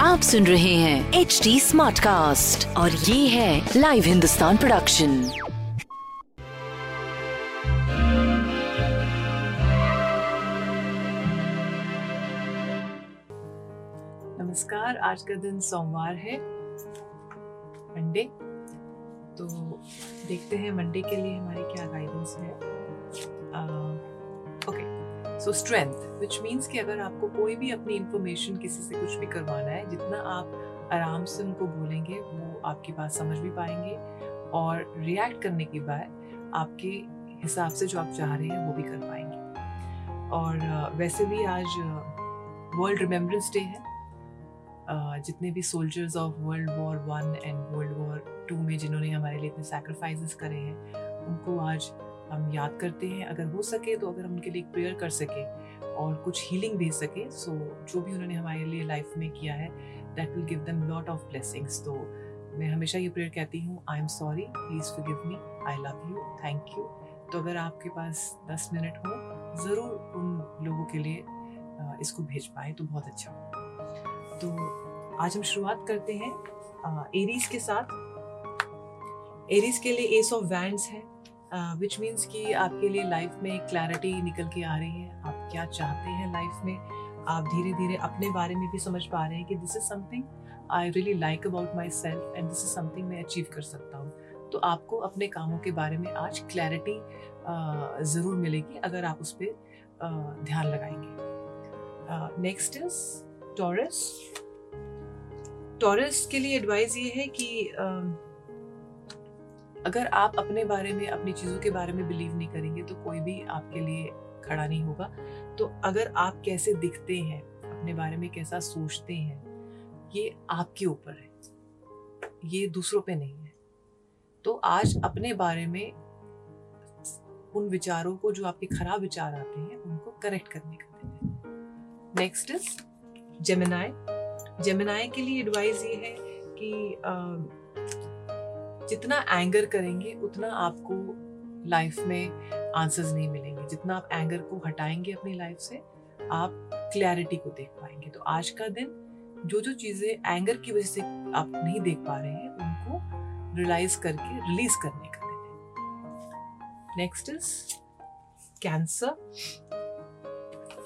आप सुन रहे हैं एच डी स्मार्ट कास्ट और ये है लाइव हिंदुस्तान प्रोडक्शन नमस्कार आज का दिन सोमवार है मंडे तो देखते हैं मंडे के लिए हमारी क्या गाइडेंस है। Okay so strength which means कि अगर आपको कोई भी अपनी इंफॉर्मेशन किसी से कुछ भी करवाना है, जितना आप आराम से उनको बोलेंगे, वो आपकी बात समझ भी पाएँगे और रिएक्ट करने के बाद आपके हिसाब से जो आप चाह रहे हैं, वो भी कर पाएँगे। और वैसे भी आज वर्ल्ड रिमेम्बरेंस डे है। जितने भी soldiers of world war one and world war two में जिन्होंने हमारे लिए इतने सेक्रीफाइसेस करे हैं, उनको आज हम याद करते हैं, अगर हो सके तो अगर हम उनके लिए प्रेयर कर सके और कुछ हीलिंग भेज सके सो जो भी उन्होंने हमारे लिए लाइफ में किया है that will give them lot of blessings तो मैं हमेशा ये प्रेयर कहती हूँ I am sorry please forgive me I love you thank you तो अगर आपके पास दस मिनट हो, ज़रूर उन लोगों के लिए इसको भेज पाए तो बहुत अच्छा तो आज हम शुरुआत करते हैं एरीज के साथ। एरीज के लिए एस ऑफ़ वैंड्स है। विच मीन्स कि आपके लिए लाइफ में क्लैरिटी निकल के आ रही है। आप क्या चाहते हैं लाइफ में? आप धीरे धीरे अपने बारे में भी समझ पा रहे हैं कि this is something I really like about my self and this is something मैं अचीव कर सकता हूँ। तो आपको अपने कामों के बारे में आज क्लैरिटी ज़रूर मिलेगी अगर आप उस पर ध्यान लगाएँगे। नेक्स्ट इज़ टॉरस टॉरस के लिए एडवाइस ये है कि uh, अगर आप अपने बारे में, अपनी चीज़ों के बारे में बिलीव नहीं करेंगे तो कोई भी आपके लिए खड़ा नहीं होगा। तो अगर आप कैसे दिखते हैं, अपने बारे में कैसा सोचते हैं, ये आपके ऊपर है। ये दूसरों पे नहीं है। तो आज अपने बारे में उन विचारों को, जो आपके खराब विचार आते हैं, उनको करेक्ट करने का नेक्स्ट इज़ जेमिनाई जेमिनाई के लिए एडवाइस ये है कि जितना एंगर करेंगे, उतना आपको लाइफ में आंसर्स नहीं मिलेंगे। जितना आप एंगर को हटाएँगे अपनी लाइफ से, आप क्लैरिटी को देख पाएँगे। तो आज का दिन जो जो चीज़ें एंगर की वजह से आप नहीं देख पा रहे हैं, उनको रियलाइज़ करके रिलीज़ करने का दिन नेक्स्ट इज़ कैंसर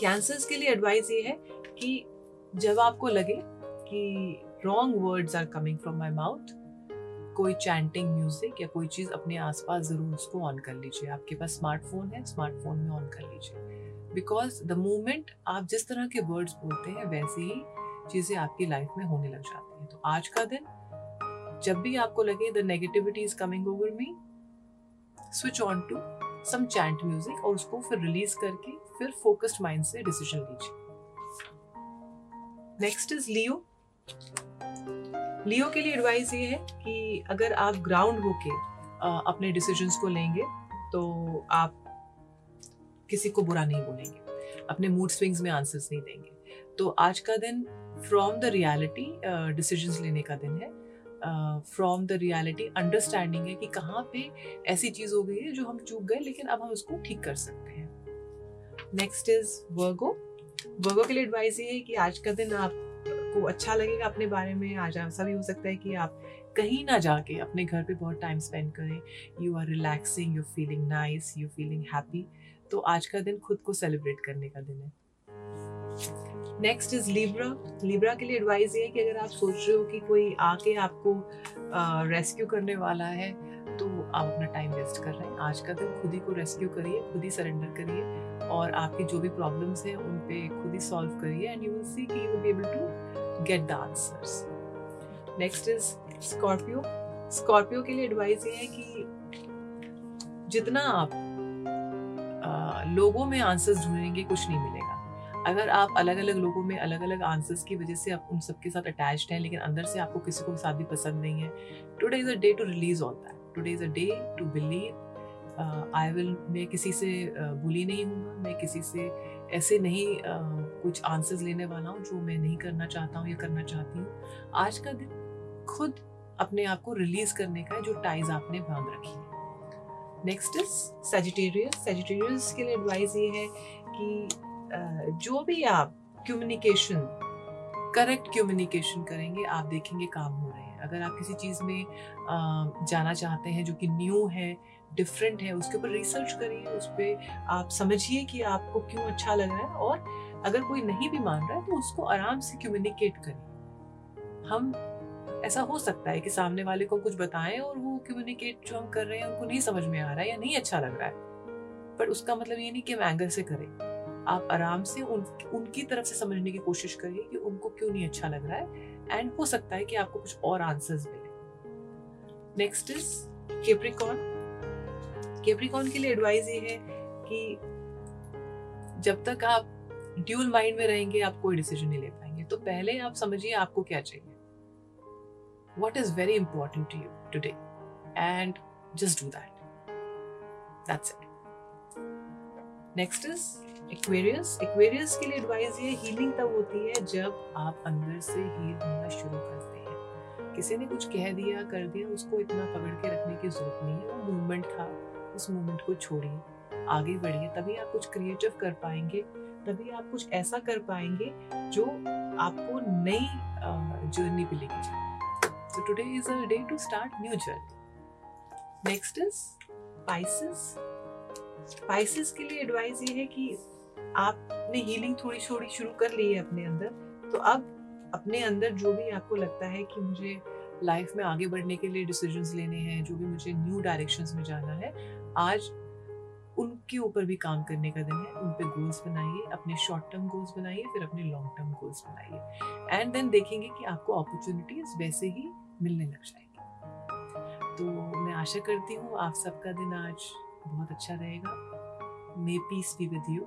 कैंसर्स के लिए एडवाइस ये है कि जब आपको लगे कि wrong words are coming from my mouth कोई चैंटिंग म्यूज़िक या कोई चीज़ अपने आसपास ज़रूर उसको ऑन कर लीजिए। आपके पास स्मार्टफ़ोन है स्मार्टफ़ोन में ऑन कर लीजिए। बिकॉज़ द मोमेंट आप जिस तरह के वर्ड्स बोलते हैं, वैसे ही चीज़ें आपकी लाइफ में होने लग जाती हैं। तो आज का दिन, जब भी आपको लगे the negativity is coming over me switch on to some chant music और उसको फिर रिलीज़ करके फिर फोकस्ड माइंड से डिसीज़न लीजिए। नेक्स्ट इज़ लियो लियो के लिए एडवाइस ये है कि अगर आप ग्राउंड होके अपने डिसीजंस को लेंगे तो आप किसी को बुरा नहीं बोलेंगे। अपने मूड स्विंग्स में आंसर्स नहीं देंगे। तो आज का दिन फ्रॉम द रियलिटी डिसीजंस लेने का दिन है। फ्रॉम द रियलिटी अंडरस्टैंडिंग है कि कहाँ पे ऐसी चीज़ हो गई है जो हम चूक गए, लेकिन अब हम उसको ठीक कर सकते हैं। नेक्स्ट इज़ वर्गो वर्गो के लिए एडवाइस ये है कि आज का दिन आप आपको अच्छा लगेगा अपने बारे में, आज ऐसा भी हो सकता है कि आप कहीं ना जाके अपने घर पे बहुत टाइम स्पेंड करें। You are relaxing you feeling nice you feeling happy तो आज का दिन खुद को सेलिब्रेट करने का दिन है। नेक्स्ट इज़ लिब्रा लिब्रा के लिए एडवाइस ये है कि अगर आप सोच रहे हो कि कोई आके आपको रेस्क्यू करने वाला है आप अपना टाइम वेस्ट कर रहे हैं। आज का दिन खुद ही को रेस्क्यू करिए खुद ही सरेंडर करिए और आपकी जो भी प्रॉब्लम्स हैं उन पे खुद ही सॉल्व करिए एंड यू विल सी कि you will be able to get the answers next is Scorpio Scorpio के लिए एडवाइस ये है कि जितना आप आ, लोगों में आंसर्स ढूंढेंगे कुछ नहीं मिलेगा। अगर आप अलग अलग लोगों में अलग अलग आंसर्स की वजह से आप उन सबके साथ अटैच्ड हैं लेकिन अंदर से आपको किसी को साथ भी पसंद नहीं है today is a day to release all that today is a day to believe I will मैं किसी से बुली नहीं हूँ मैं किसी से ऐसे नहीं uh, कुछ आंसर्स लेने वाला हूँ जो मैं नहीं करना चाहता हूँ या करना चाहती हूँ। आज का दिन खुद अपने आप को रिलीज़ करने का है जो टाइज आपने बाँध रखी है। नेक्स्ट इज़ सेजिटेरियस सेजिटेरियस के लिए एडवाइस ये है कि uh, जो भी आप कम्युनिकेशन करेक्ट कम्युनिकेशन करेंगे आप देखेंगे काम हो रहे हैं। अगर आप किसी चीज़ में जाना चाहते हैं जो कि न्यू है डिफरेंट है उसके ऊपर रिसर्च करिए उस पर आप समझिए कि आपको क्यों अच्छा लग रहा है और अगर कोई नहीं भी मान रहा है तो उसको आराम से कम्युनिकेट करिए। हम ऐसा हो सकता है कि सामने वाले को कुछ बताएँ और वो कम्युनिकेट जो हम कर रहे हैं उनको नहीं समझ में आ रहा है या नहीं अच्छा लग रहा है। पर उसका मतलब ये नहीं कि हम एंगर से करें। आप आराम से उन, उनकी तरफ़ से समझने की कोशिश करिए कि उनको क्यों नहीं अच्छा लग रहा है। एंड हो सकता है कि आपको कुछ और आंसर्स मिले। नेक्स्ट इज़ केप्रिकॉन केप्रिकॉन के लिए एडवाइस ये है कि जब तक आप ड्यूल माइंड में रहेंगे, आप कोई डिसीज़न नहीं ले पाएँगे। तो पहले आप समझिए आपको क्या चाहिए। What is very important to you today? And just do that that's it. Next is Aquarius Aquarius के लिए एडवाइस ये हीलिंग तब होती है जब आप अंदर से हील होना शुरू करते हैं। किसी ने कुछ कह दिया, कर दिया, उसको इतना पकड़ के रखने की ज़रूरत नहीं है। वो मूवमेंट था, उस मूवमेंट को छोड़िए। आगे बढ़िए, तभी आप कुछ क्रिएटिव कर पाएँगे। तभी आप कुछ ऐसा कर पाएँगे जो आपको नई जर्नी पे लेके जाए So today is a day to start new journey. Next is Pisces. Pisces के लिए एडवाइस ये है कि आपने हीलिंग थोड़ी थोड़ी शुरू कर ली है अपने अंदर तो अब अपने अंदर जो भी आपको लगता है कि मुझे लाइफ में आगे बढ़ने के लिए डिसीजंस लेने हैं, जो भी मुझे न्यू डायरेक्शंस में जाना है, आज उनके ऊपर भी काम करने का दिन है। उन पे गोल्स बनाइए, अपने शॉर्ट टर्म गोल्स बनाइए, फिर अपने लॉन्ग टर्म गोल्स बनाइए। एंड देन देखेंगे कि आपको अपॉर्चुनिटीज़ वैसे ही मिलने लग जाएगी। तो मैं आशा करती हूँ आप सबका दिन आज बहुत अच्छा रहेगा। May peace be with you